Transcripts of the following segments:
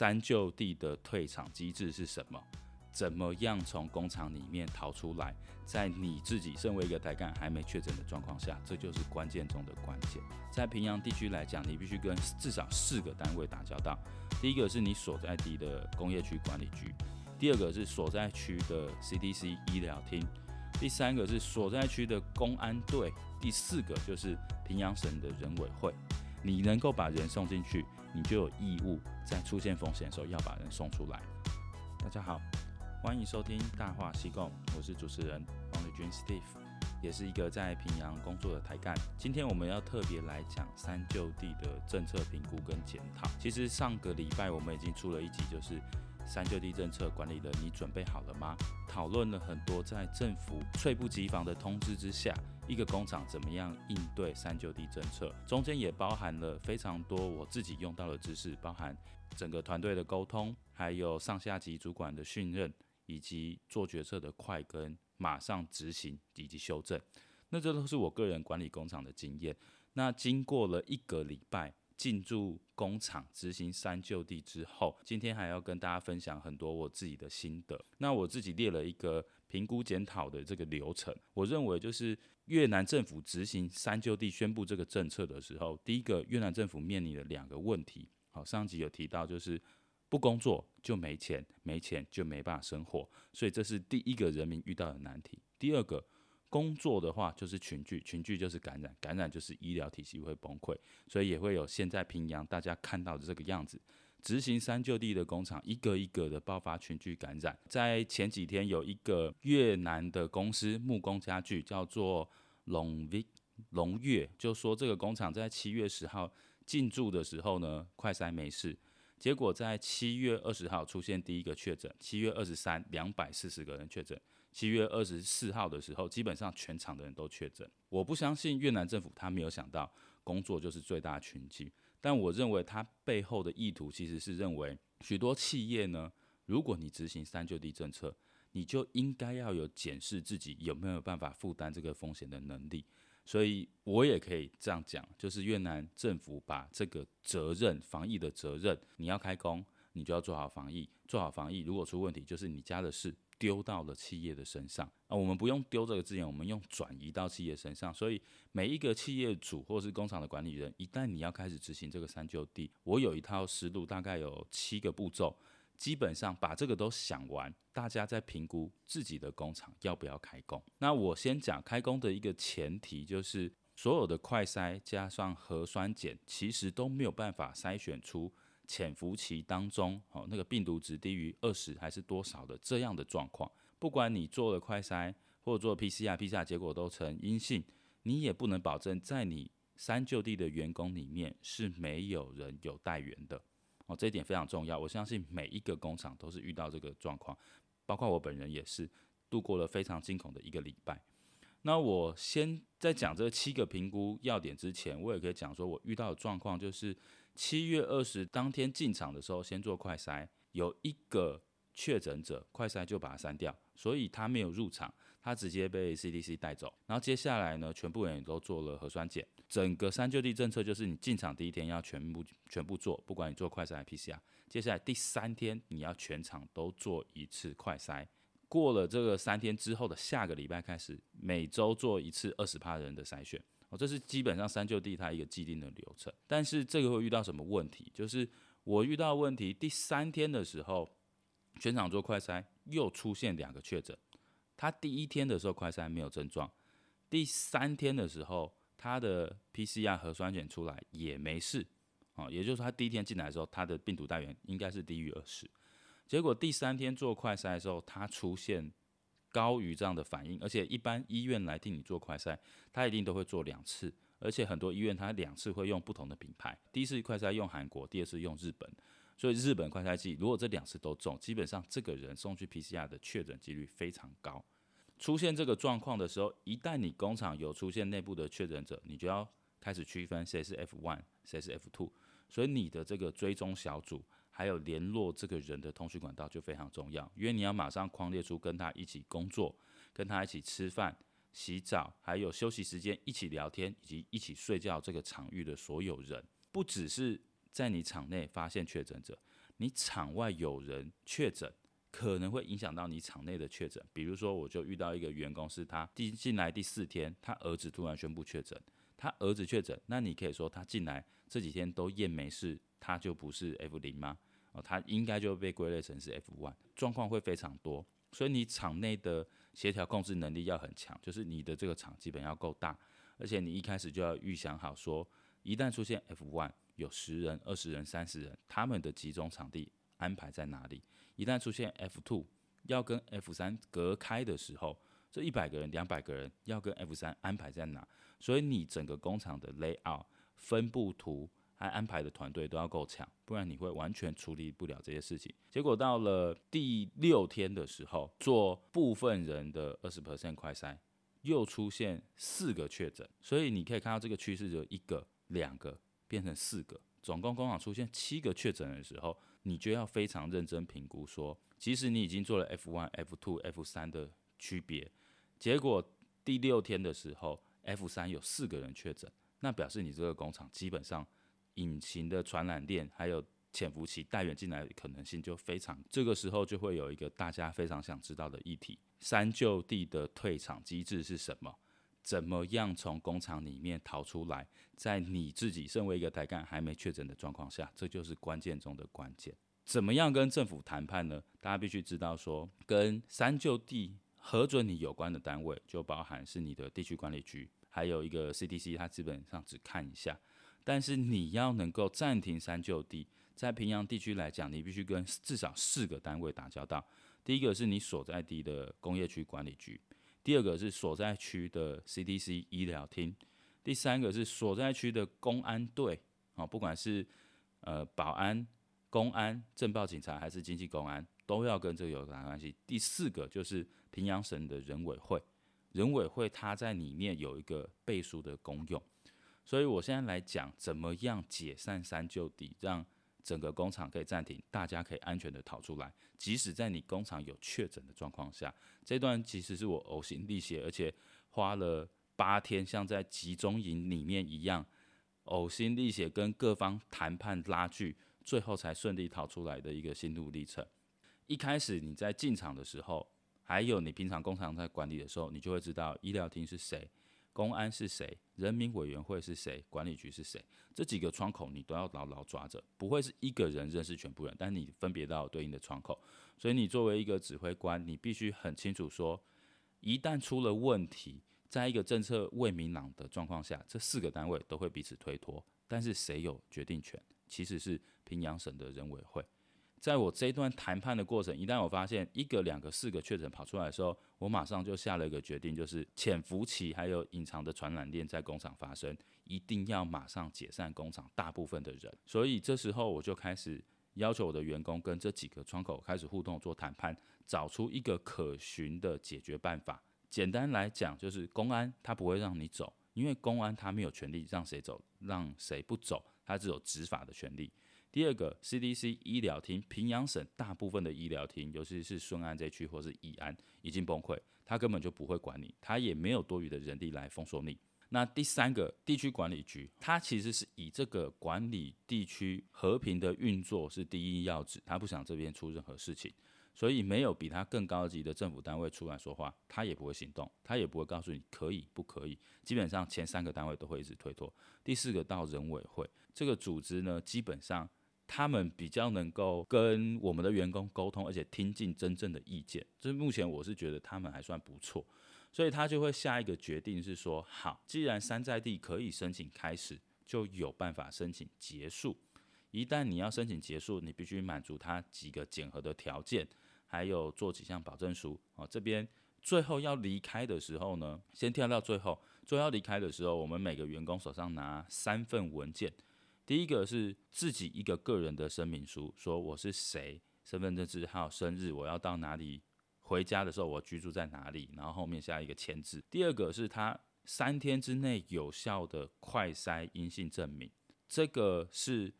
三就地的退场机制是什么？怎么样从工厂里面逃出来？在你自己身为一个台干还没确诊的状况下，这就是关键中的关键。在平阳地区来讲，你必须跟至少四个单位打交道。第一个是你所在地的工业区管理局，第二个是所在区的 CDC 医疗厅，第三个是所在区的公安队，第四个就是平阳省的人委会。你能够把人送进去，你就有义务在出现风险的时候要把人送出来。大家好。欢迎收听《大话西贡》，我是主持人王立军 Steve，也是一个在平阳工作的台干。今天我们要特别来讲三就地的政策评估跟检讨。其实上个礼拜我们已经出了一集，就是三就地政策管理人，你准备好了吗？讨论了很多在政府猝不及防的通知之下，一个工厂怎么样应对三就地政策，中间也包含了非常多我自己用到的知识，包含整个团队的沟通，还有上下级主管的训练。以及做决策的快跟马上执行以及修正，那这都是我个人管理工厂的经验。那经过了一个礼拜进驻工厂执行三就地之后，今天还要跟大家分享很多我自己的心得。那我自己列了一个评估检讨的这个流程。我认为就是越南政府执行三就地宣布这个政策的时候，第一个越南政府面临的两个问题。好，上集有提到就是。不工作就没钱，没钱就没办法生活，所以这是第一个人民遇到的难题。第二个，工作的话就是群聚，群聚就是感染，感染就是医疗体系会崩溃，所以也会有现在平阳大家看到的这个样子。执行三就地的工厂一个一个的爆发群聚感染，在前几天有一个越南的公司木工家具叫做龙 V 龙越，就说这个工厂在七月十号进驻的时候呢，快筛没事。结果在七月二十号出现第一个确诊，七月二十三两百四十个人确诊，七月二十四号的时候，基本上全场的人都确诊。我不相信越南政府他没有想到工作就是最大群聚，但我认为他背后的意图其实是认为许多企业呢，如果你执行三就地政策，你就应该要有检视自己有没有办法负担这个风险的能力。所以我也可以这样讲，就是越南政府把这个责任、防疫的责任，你要开工，你就要做好防疫，做好防疫。如果出问题，就是你家的事丢到了企业的身上啊。我们不用丢这个字眼，我们用转移到企业身上。所以每一个企业主或是工厂的管理人，一旦你要开始执行这个三就地，我有一套思路，大概有七个步骤。基本上把这个都想完，大家在评估自己的工厂要不要开工。那我先讲开工的一个前提，就是所有的快筛加上核酸检，其实都没有办法筛选出潜伏期当中哦那个病毒值低于二十还是多少的这样的状况。不管你做了快筛或者做 PCR，PCR 结果都呈阴性，你也不能保证在你三就地的员工里面是没有人有带源的。哦，这一点非常重要。我相信每一个工厂都是遇到这个状况，包括我本人也是度过了非常惊恐的一个礼拜。那我先在讲这七个评估要点之前，我也可以讲说，我遇到的状况就是七月二十当天进场的时候，先做快筛，有一个确诊者，快筛就把它删掉，所以他没有入场，他直接被 CDC 带走。然后接下来呢，全部人也都做了核酸检。整个三就地政策就是你进场第一天要全部全部做，不管你做快筛还是 PCR。接下来第三天你要全场都做一次快筛。过了这个三天之后的下个礼拜开始，每周做一次二十趴人的筛选。哦，这是基本上三舅地它一个既定的流程。但是这个会遇到什么问题？就是我遇到问题，第三天的时候全场做快筛又出现两个确诊。他第一天的时候快筛没有症状，第三天的时候。他的 PCR 核酸检出来也没事，啊，也就是说他第一天进来的时候，他的病毒带原应该是低于二十，结果第三天做快筛的时候，他出现高于这样的反应，而且一般医院来替你做快筛，他一定都会做两次，而且很多医院他两次会用不同的品牌，第一次快筛用韩国，第二次用日本，所以日本快筛剂如果这两次都中，基本上这个人送去 PCR 的确诊几率非常高。出现这个状况的时候，一旦你工厂有出现内部的确诊者，你就要开始区分谁是 F one，谁是 F two，所以你的这个追踪小组还有联络这个人的通讯管道就非常重要，因为你要马上框列出跟他一起工作、跟他一起吃饭、洗澡，还有休息时间一起聊天以及一起睡觉这个场域的所有人，不只是在你场内发现确诊者，你场外有人确诊，可能会影响到你场内的确诊。比如说，我就遇到一个员工，是他第进来第四天，他儿子突然宣布确诊，他儿子确诊，那你可以说他进来这几天都验没事，他就不是 F 零吗？哦，他应该就被归类成是 F one，状况会非常多。所以你场内的协调控制能力要很强，就是你的这个场基本要够大，而且你一开始就要预想好说，一旦出现 F one。有十人、二十人、三十人，他们的集中场地安排在哪里？一旦出现 F two 要跟 F 三隔开的时候，这一百个人、两百个人要跟 F 三安排在哪？所以你整个工厂的 layout 分布图还安排的团队都要够强，不然你会完全处理不了这些事情。结果到了第六天的时候，做部分人的二十 percent 快筛，又出现四个确诊，所以你可以看到这个趋势，就一个、两个。变成四个，总共工厂出现七个确诊的时候，你就要非常认真评估说，即使你已经做了 F one、F two、F 三的区别，结果第六天的时候，F 三有四个人确诊，那表示你这个工厂基本上隐形的传染链还有潜伏期带源进来的可能性就非常，这个时候就会有一个大家非常想知道的议题：三就地的退场机制是什么？怎么样从工厂里面逃出来？在你自己身为一个台干还没确诊的状况下，这就是关键中的关键。怎么样跟政府谈判呢？大家必须知道说，跟三就地核准你有关的单位，就包含是你的地区管理局，还有一个 CDC，它基本上只看一下。但是你要能够暂停三就地，在平阳地区来讲，你必须跟至少四个单位打交道。第一个是你所在地的工业区管理局。第二个是所在区的 CDC 医疗厅，第三个是所在区的公安队，啊，不管是呃保安、公安、政报警察还是经济公安，都要跟这个有关系。第四个就是平阳省的人委会，人委会它在里面有一个背书的功用，所以我现在来讲怎么样解散三就地，让。整个工厂可以暂停，大家可以安全的逃出来。即使在你工厂有确诊的状况下，这段其实是我呕心沥血，而且花了八天，像在集中营里面一样，呕心沥血跟各方谈判拉锯，最后才顺利逃出来的一个心路历程。一开始你在进场的时候，还有你平常工厂在管理的时候，你就会知道医疗厅是谁。公安是谁？人民委员会是谁？管理局是谁？这几个窗口你都要牢牢抓着，不会是一个人认识全部人，但你分别到对应的窗口。所以你作为一个指挥官，你必须很清楚说，一旦出了问题，在一个政策未明朗的状况下，这四个单位都会彼此推脱，但是谁有决定权？其实是平阳省的人委会。在我这一段谈判的过程，一旦我发现一个、两个、四个确诊跑出来的时候，我马上就下了一个决定，就是潜伏期还有隐藏的传染链在工厂发生，一定要马上解散工厂大部分的人。所以这时候我就开始要求我的员工跟这几个窗口开始互动做谈判，找出一个可循的解决办法。简单来讲，就是公安他不会让你走，因为公安他没有权利让谁走，让谁不走，他只有执法的权利。第二个，CDC 医疗厅，平阳省大部分的医疗厅，尤其是顺安这区或是义安，已经崩溃，他根本就不会管你，他也没有多余的人力来封锁你。那第三个，地区管理局，它其实是以这个管理地区和平的运作是第一要旨，他不想这边出任何事情，所以没有比他更高级的政府单位出来说话，他也不会行动，他也不会告诉你可以不可以。基本上前三个单位都会一直推脱。第四个到人委会这个组织呢，基本上。他们比较能够跟我们的员工沟通，而且听进真正的意见。这目前我是觉得他们还算不错，所以他就会下一个决定是说：好，既然山寨地可以申请开始，就有办法申请结束。一旦你要申请结束，你必须满足他几个检核的条件，还有做几项保证书。哦，这边最后要离开的时候呢，先跳到最后，最后要离开的时候，我们每个员工手上拿三份文件。第一个是自己一个个人的声明书，说我是谁，身份证字号、生日，我要到哪里，回家的时候我居住在哪里，然后后面下一个签字。第二个是他三天之内有效的快筛阴性证明，这个是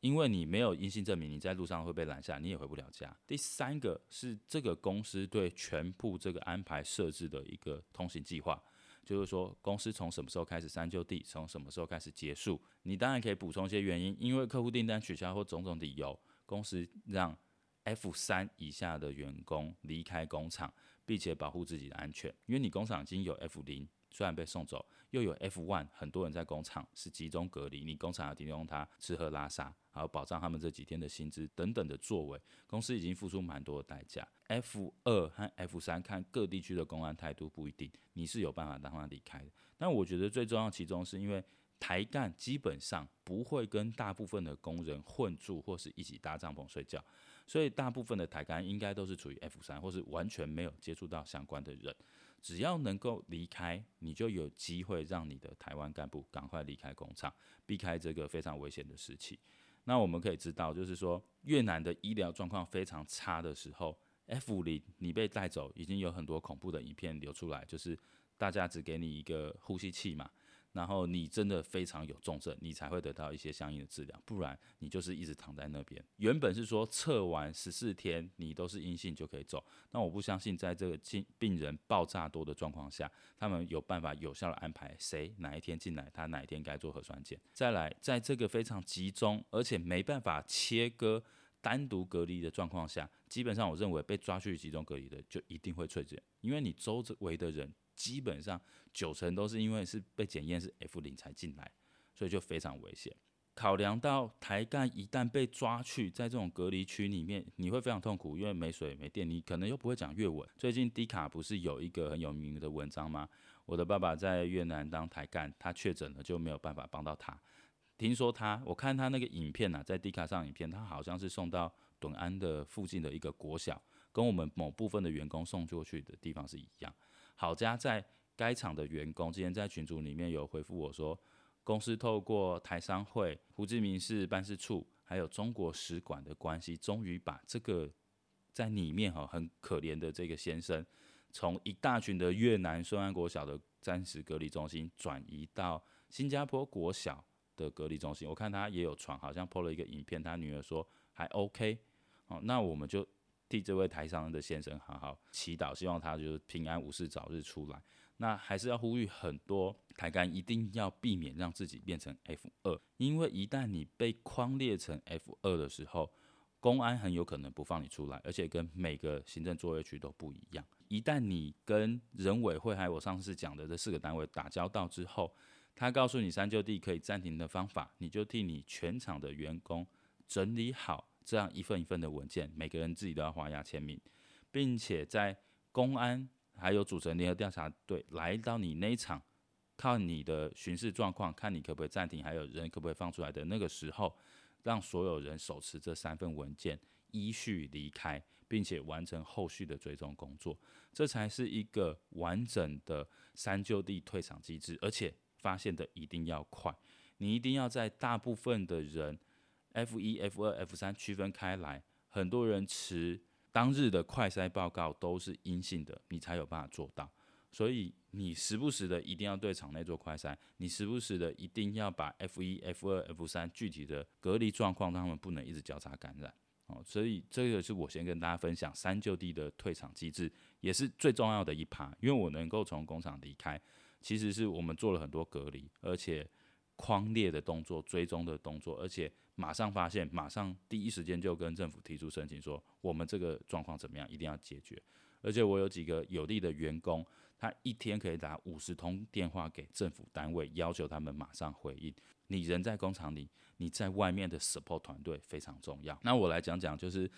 因为你没有阴性证明，你在路上会被拦下，你也回不了家。第三个是这个公司对全部这个安排设置的一个通行计划。就是说，公司从什么时候开始三就地，从什么时候开始结束？你当然可以补充一些原因，因为客户订单取消或种种理由，公司让 F 三以下的员工离开工厂，并且保护自己的安全，因为你工厂已经有 F 零，虽然被送走，又有 F one，很多人在工厂是集中隔离，你工厂要提供他吃喝拉撒，还有保障他们这几天的薪资等等的作为，公司已经付出蛮多的代价。F 二和 F 三看各地区的公安态度不一定，你是有办法让他离开的。但我觉得最重要其中是因为。台干基本上不会跟大部分的工人混住，或是一起搭帐篷睡觉，所以大部分的台干应该都是处于 F 三，或是完全没有接触到相关的人。只要能够离开，你就有机会让你的台湾干部赶快离开工厂，避开这个非常危险的时期。那我们可以知道，就是说越南的医疗状况非常差的时候，F 零你被带走，已经有很多恐怖的影片流出来，就是大家只给你一个呼吸器嘛。然后你真的非常有重症，你才会得到一些相应的治疗，不然你就是一直躺在那边。原本是说测完十四天你都是阴性就可以走，那我不相信在这个病病人爆炸多的状况下，他们有办法有效的安排谁哪一天进来，他哪一天该做核酸检。再来，在这个非常集中而且没办法切割单独隔离的状况下，基本上我认为被抓去集中隔离的就一定会确诊，因为你周围的人。基本上九成都是因为是被检验是 F 零才进来，所以就非常危险。考量到台干一旦被抓去在这种隔离区里面，你会非常痛苦，因为没水没电，你可能又不会讲越文。最近 D 卡不是有一个很有名的文章吗？我的爸爸在越南当台干，他确诊了就没有办法帮到他。听说他，我看他那个影片啊，在 D 卡上影片，他好像是送到敦安的附近的一个国小，跟我们某部分的员工送过去的地方是一样。好家在该厂的员工今天在群组里面有回复我说，公司透过台商会、胡志明市办事处还有中国使馆的关系，终于把这个在里面哈很可怜的这个先生，从一大群的越南顺安国小的暂时隔离中心转移到新加坡国小的隔离中心。我看他也有传，好像 po 了一个影片，他女儿说还 OK。好，那我们就。替这位台商的先生好好祈祷，希望他就是平安无事，早日出来。那还是要呼吁很多台干一定要避免让自己变成 F 二，因为一旦你被框列成 F 二的时候，公安很有可能不放你出来，而且跟每个行政作业区都不一样。一旦你跟人委会还有我上次讲的这四个单位打交道之后，他告诉你三就地可以暂停的方法，你就替你全厂的员工整理好。这样一份一份的文件，每个人自己都要画押签名，并且在公安还有组成联合调查队来到你那一场，靠你的巡视状况，看你可不可以暂停，还有人可不可以放出来的那个时候，让所有人手持这三份文件依序离开，并且完成后续的追踪工作，这才是一个完整的三就地退场机制，而且发现的一定要快，你一定要在大部分的人。F 一、F 二、F 三区分开来，很多人持当日的快筛报告都是阴性的，你才有办法做到。所以你时不时的一定要对厂内做快筛，你时不时的一定要把 F 一、F 二、F 三具体的隔离状况，让他们不能一直交叉感染。哦，所以这个是我先跟大家分享三就地的退场机制，也是最重要的一趴，因为我能够从工厂离开，其实是我们做了很多隔离，而且框列的动作、追踪的动作，而且。马上发现，马上第一时间就跟政府提出申请，说我们这个状况怎么样，一定要解决。而且我有几个有利的员工，他一天可以打五十通电话给政府单位，要求他们马上回应。你人在工厂里，你在外面的 support 团队非常重要。那我来讲讲，就是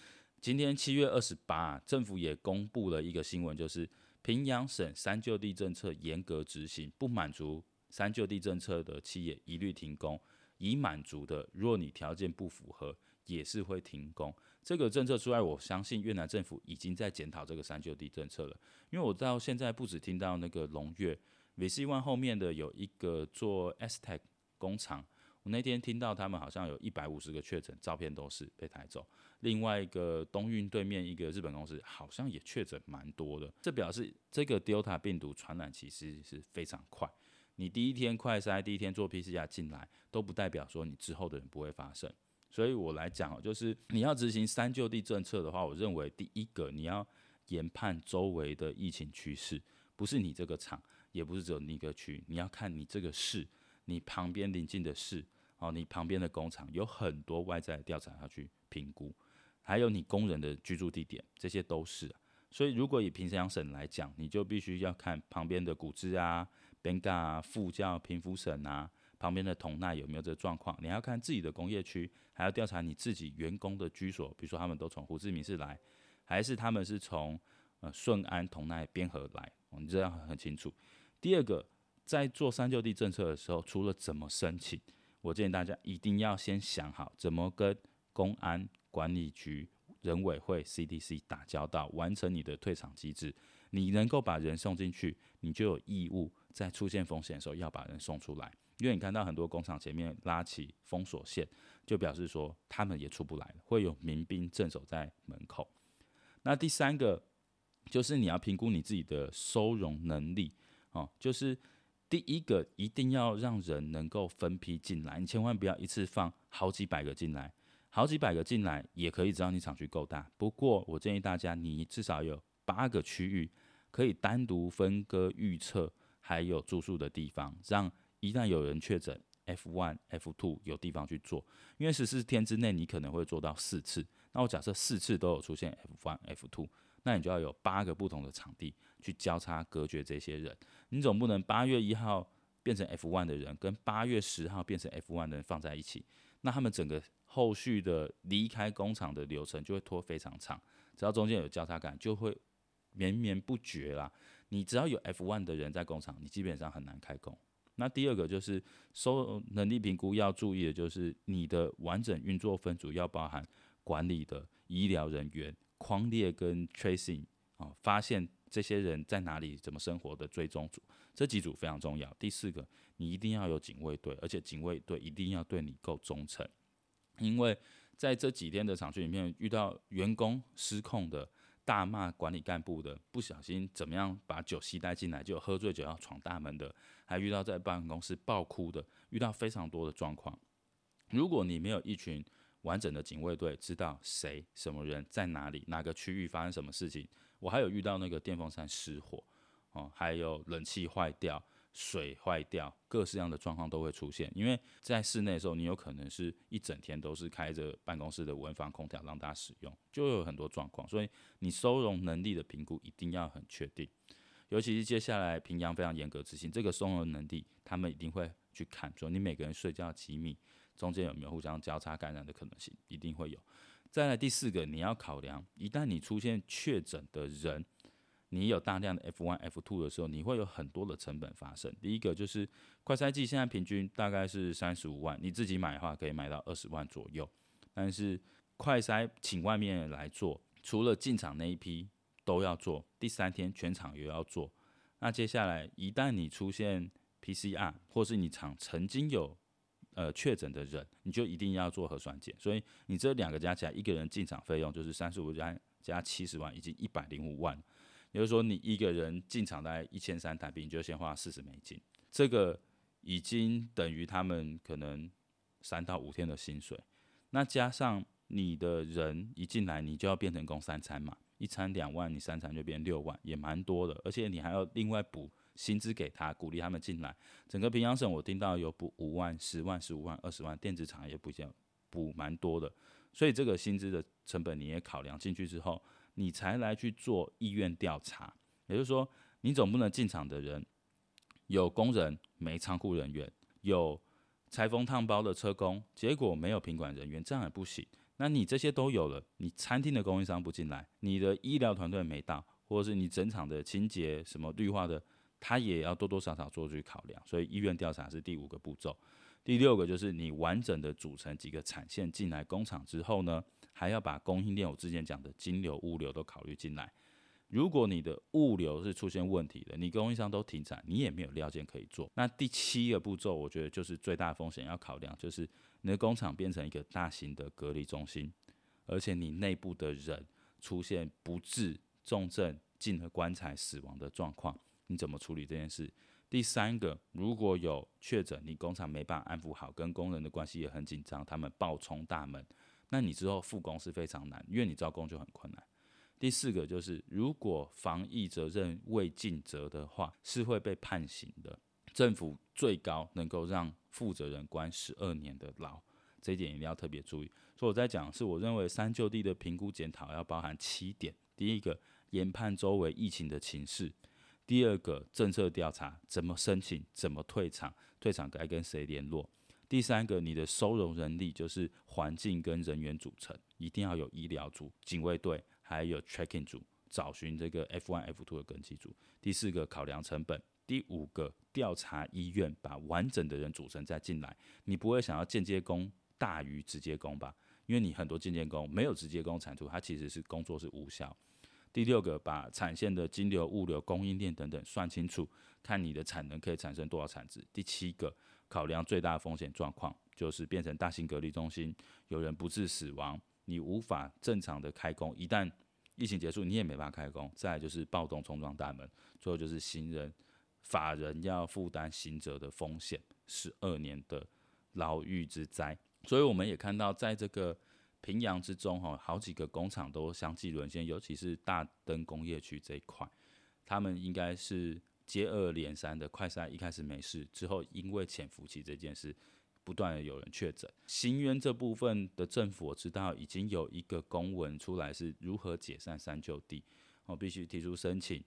今天七月二十八，政府也公布了一个新闻，就是平阳省三就地政策严格执行，不满足三就地政策的企业一律停工。已满足的，若你条件不符合，也是会停工。这个政策出来，我相信越南政府已经在检讨这个三就地政策了。因为我到现在不止听到那个龙越 VC One 后面的有一个做 Aztec 工厂，我那天听到他们好像有一百五十个确诊，照片都是被抬走。另外一个东运对面一个日本公司好像也确诊蛮多的，这表示这个 Delta 病毒传染其实是非常快。你第一天快筛，第一天做 PCR 进来，都不代表说你之后的人不会发生。所以我来讲，就是你要执行三就地政策的话，我认为第一个你要研判周围的疫情趋势，不是你这个厂，也不是只有你一个区，你要看你这个市，你旁边邻近的市，哦，你旁边的工厂有很多外在调查要去评估，还有你工人的居住地点，这些都是。所以如果以平阳省来讲，你就必须要看旁边的古芝啊、边嘎啊、复教、平福省啊，旁边的同奈有没有这状况。你要看自己的工业区，还要调查你自己员工的居所，比如说他们都从胡志明市来，还是他们是从呃顺安、同奈、边河来，你这样很清楚。第二个，在做三就地政策的时候，除了怎么申请，我建议大家一定要先想好怎么跟公安管理局、人委会、CDC 打交道，完成你的退场机制。你能够把人送进去，你就有义务在出现风险的时候要把人送出来。因为你看到很多工厂前面拉起封锁线，就表示说他们也出不来了，会有民兵镇守在门口。那第三个就是你要评估你自己的收容能力哦，就是第一个一定要让人能够分批进来，你千万不要一次放好几百个进来，好几百个进来也可以，只要你厂区够大。不过我建议大家，你至少有八个区域可以单独分割预测，还有住宿的地方，让一旦有人确诊，F one、F two 有地方去做，因为十四天之内你可能会做到四次。那我假设四次都有出现 F one、F two 那你就要有八个不同的场地去交叉隔绝这些人。你总不能八月一号变成 F1 的人，跟八月十号变成 F1 的人放在一起，那他们整个后续的离开工厂的流程就会拖非常长。只要中间有交叉感，就会绵绵不绝啦。你只要有 F1 的人在工厂，你基本上很难开工。那第二个就是收容能力评估要注意的，就是你的完整运作分组要包含。管理的医疗人员、匡列跟 tracing 啊，发现这些人在哪里、怎么生活的追踪组，这几组非常重要。第四个，你一定要有警卫队，而且警卫队一定要对你够忠诚，因为在这几天的厂区里面，遇到员工失控的、大骂管理干部的、不小心怎么样把酒吸带进来就喝醉酒要闯大门的，还遇到在办公室爆哭的，遇到非常多的状况。如果你没有一群完整的警卫队知道谁、什么人在哪里、哪个区域发生什么事情。我还有遇到那个电风扇失火，哦，还有冷气坏掉、水坏掉，各式样的状况都会出现。因为在室内的时候，你有可能是一整天都是开着办公室的温房空调让大家使用，就有很多状况。所以你收容能力的评估一定要很确定，尤其是接下来平阳非常严格执行这个收容能力，他们一定会去看，说你每个人睡觉几米。中间有没有互相交叉感染的可能性？一定会有。再来第四个，你要考量，一旦你出现确诊的人，你有大量的 F one、F two 的时候，你会有很多的成本发生。第一个就是快筛剂，现在平均大概是三十五万，你自己买的话可以买到二十万左右。但是快筛请外面来做，除了进场那一批都要做，第三天全场也要做。那接下来一旦你出现 PCR，或是你厂曾经有呃，确诊的人，你就一定要做核酸检，所以你这两个加起来，一个人进场费用就是三十五加加七十万，以及一百零五万。也就是说，你一个人进场大概一千三台币，你就先花四十美金，这个已经等于他们可能三到五天的薪水。那加上你的人一进来，你就要变成供三餐嘛，一餐两万，你三餐就变六万，也蛮多的，而且你还要另外补。薪资给他，鼓励他们进来。整个平阳省，我听到有补五万、十万、十五万、二十万，电子厂也补减补蛮多的。所以这个薪资的成本你也考量进去之后，你才来去做意愿调查。也就是说，你总不能进场的人有工人没仓库人员，有裁缝烫包的车工，结果没有品管人员，这样也不行。那你这些都有了，你餐厅的供应商不进来，你的医疗团队没到，或者是你整场的清洁什么绿化的。他也要多多少少做出去考量，所以意愿调查是第五个步骤。第六个就是你完整的组成几个产线进来工厂之后呢，还要把供应链我之前讲的金流、物流都考虑进来。如果你的物流是出现问题的，你供应商都停产，你也没有料件可以做。那第七个步骤，我觉得就是最大风险要考量，就是你的工厂变成一个大型的隔离中心，而且你内部的人出现不治、重症进了棺材死亡的状况。你怎么处理这件事？第三个，如果有确诊，你工厂没办法安抚好，跟工人的关系也很紧张，他们暴冲大门，那你之后复工是非常难，因为你招工就很困难。第四个就是，如果防疫责任未尽责的话，是会被判刑的。政府最高能够让负责人关十二年的牢，这一点一定要特别注意。所以我在讲，是我认为三就地的评估检讨要包含七点。第一个，研判周围疫情的情势；第二个，政策调查，怎么申请，怎么退场，退场该跟谁联络；第三个，你的收容人力，就是环境跟人员组成，一定要有医疗组、警卫队，还有 tracking 组，找寻这个 F1、F2 的根基组；第四个，考量成本；第五个，调查医院，把完整的人组成再进来。你不会想要间接工大于直接工吧？因为你很多间接工没有直接工产出，它其实是工作是无效。第六个，把产线的金流、物流、供应链等等算清楚，看你的产能可以产生多少产值。第七个，考量最大风险状况，就是变成大型隔离中心，有人不治死亡，你无法正常的开工。一旦疫情结束，你也没办法开工。再来就是暴动冲撞大门，最后就是行人、法人要负担刑责的风险，十二年的牢狱之灾。所以我们也看到，在这个平阳之中，哈，好几个工厂都相继沦陷，尤其是大灯工业区这一块，他们应该是接二连三的快筛，一开始没事，之后因为潜伏期这件事，不断的有人确诊。新源这部分的政府我知道已经有一个公文出来，是如何解散三就地，我必须提出申请，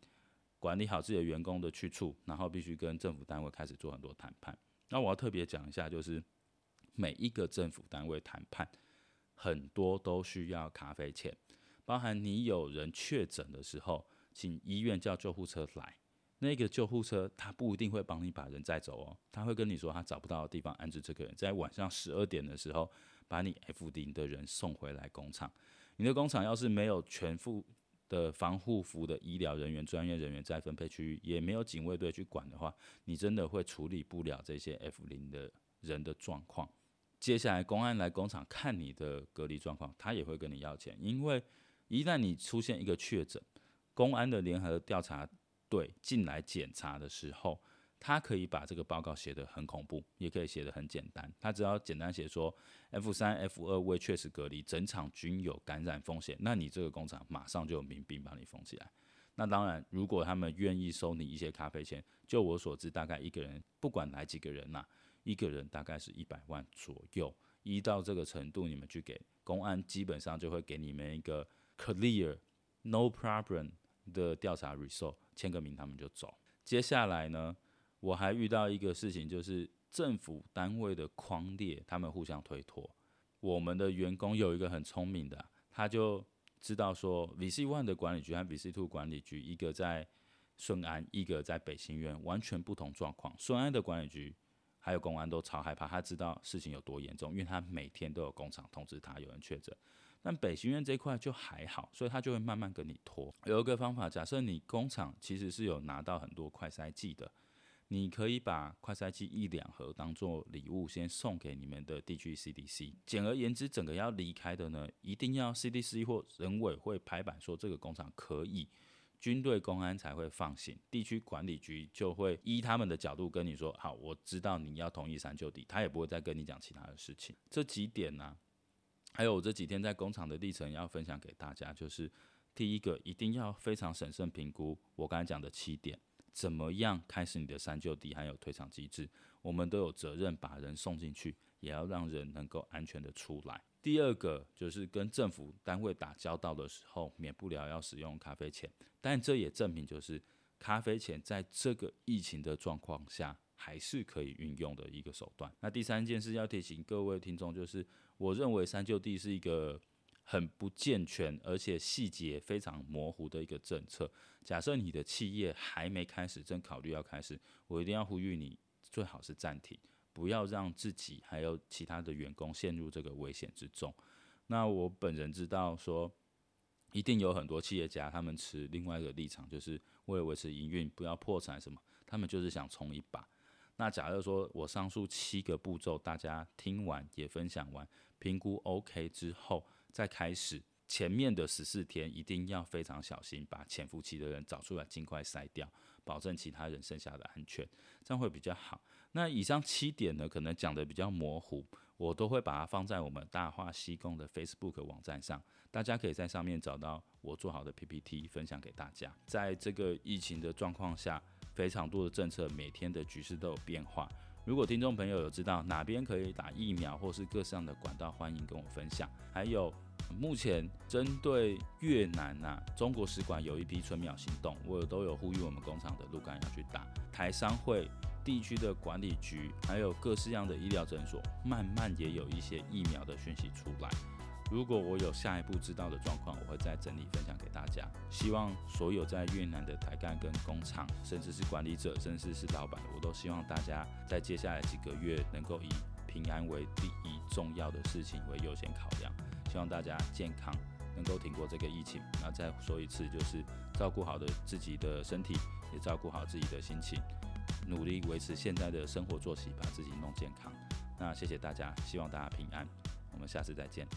管理好自己的员工的去处，然后必须跟政府单位开始做很多谈判。那我要特别讲一下，就是。每一个政府单位谈判，很多都需要咖啡钱，包含你有人确诊的时候，请医院叫救护车来，那个救护车他不一定会帮你把人载走哦，他会跟你说他找不到的地方安置这个人，在晚上十二点的时候把你 F 零的人送回来工厂。你的工厂要是没有全副的防护服的医疗人员、专业人员在分配区域，也没有警卫队去管的话，你真的会处理不了这些 F 零的人的状况。接下来，公安来工厂看你的隔离状况，他也会跟你要钱，因为一旦你出现一个确诊，公安的联合调查队进来检查的时候，他可以把这个报告写得很恐怖，也可以写得很简单。他只要简单写说 F 三、F 二未确实隔离，整厂均有感染风险，那你这个工厂马上就有民兵帮你封起来。那当然，如果他们愿意收你一些咖啡钱，就我所知，大概一个人不管来几个人呐、一个人大概是一百万左右，一到这个程度，你们去给公安，基本上就会给你们一个 clear no problem 的调查 result，签个名他们就走。接下来呢，我还遇到一个事情，就是政府单位的框列，他们互相推脱。我们的员工有一个很聪明的，他就知道说，VC One 的管理局和 VC Two 管理局，一个在顺安，一个在北新苑，完全不同状况。顺安的管理局。还有公安都超害怕，他知道事情有多严重，因为他每天都有工厂通知他有人确诊。但北新苑这一块就还好，所以他就会慢慢跟你拖。有一个方法，假设你工厂其实是有拿到很多快筛剂的，你可以把快筛剂一两盒当做礼物，先送给你们的地区 CDC。简而言之，整个要离开的呢，一定要 CDC 或人委会拍板说这个工厂可以。军队、公安才会放行，地区管理局就会依他们的角度跟你说：“好，我知道你要同意三就地，他也不会再跟你讲其他的事情。”这几点呢、还有我这几天在工厂的历程要分享给大家，就是第一个，一定要非常审慎评估我刚才讲的七点，怎么样开始你的三就地，还有退场机制，我们都有责任把人送进去，也要让人能够安全的出来。第二个就是跟政府单位打交道的时候，免不了要使用咖啡钱，但这也证明就是咖啡钱在这个疫情的状况下还是可以运用的一个手段。那第三件事要提醒各位听众，就是我认为三就地是一个很不健全，而且细节非常模糊的一个政策。假设你的企业还没开始，正考虑要开始，我一定要呼吁你，最好是暂停。不要让自己还有其他的员工陷入这个危险之中。那我本人知道说，一定有很多企业家，他们持另外一个立场，就是为了维持营运，不要破产什么，他们就是想冲一把。那假如说我上述七个步骤，大家听完也分享完，评估 OK 之后，再开始前面的十四天，一定要非常小心，把潜伏期的人找出来，尽快筛掉，保证其他人剩下的安全，这样会比较好。那以上七点呢，可能讲得比较模糊，我都会把它放在我们大话西贡的 Facebook 网站上，大家可以在上面找到我做好的 PPT 分享给大家。在这个疫情的状况下，非常多的政策，每天的局势都有变化。如果听众朋友有知道哪边可以打疫苗，或是各项的管道，欢迎跟我分享。还有，目前针对越南呐、中国使馆有一批春苗行动，我都有呼吁我们工厂的鹿干要去打。台商会地区的管理局，还有各式样的医疗诊所，慢慢也有一些疫苗的讯息出来。如果我有下一步知道的状况，我会再整理分享给大家。希望所有在越南的台干跟工厂，甚至是管理者，甚至是老板，我都希望大家在接下来几个月能够以平安为第一重要的事情为优先考量。希望大家健康，能够挺过这个疫情。那再说一次，就是照顾好的自己的身体，也照顾好自己的心情，努力维持现在的生活作息，把自己弄健康。那谢谢大家，希望大家平安。我们下次再见。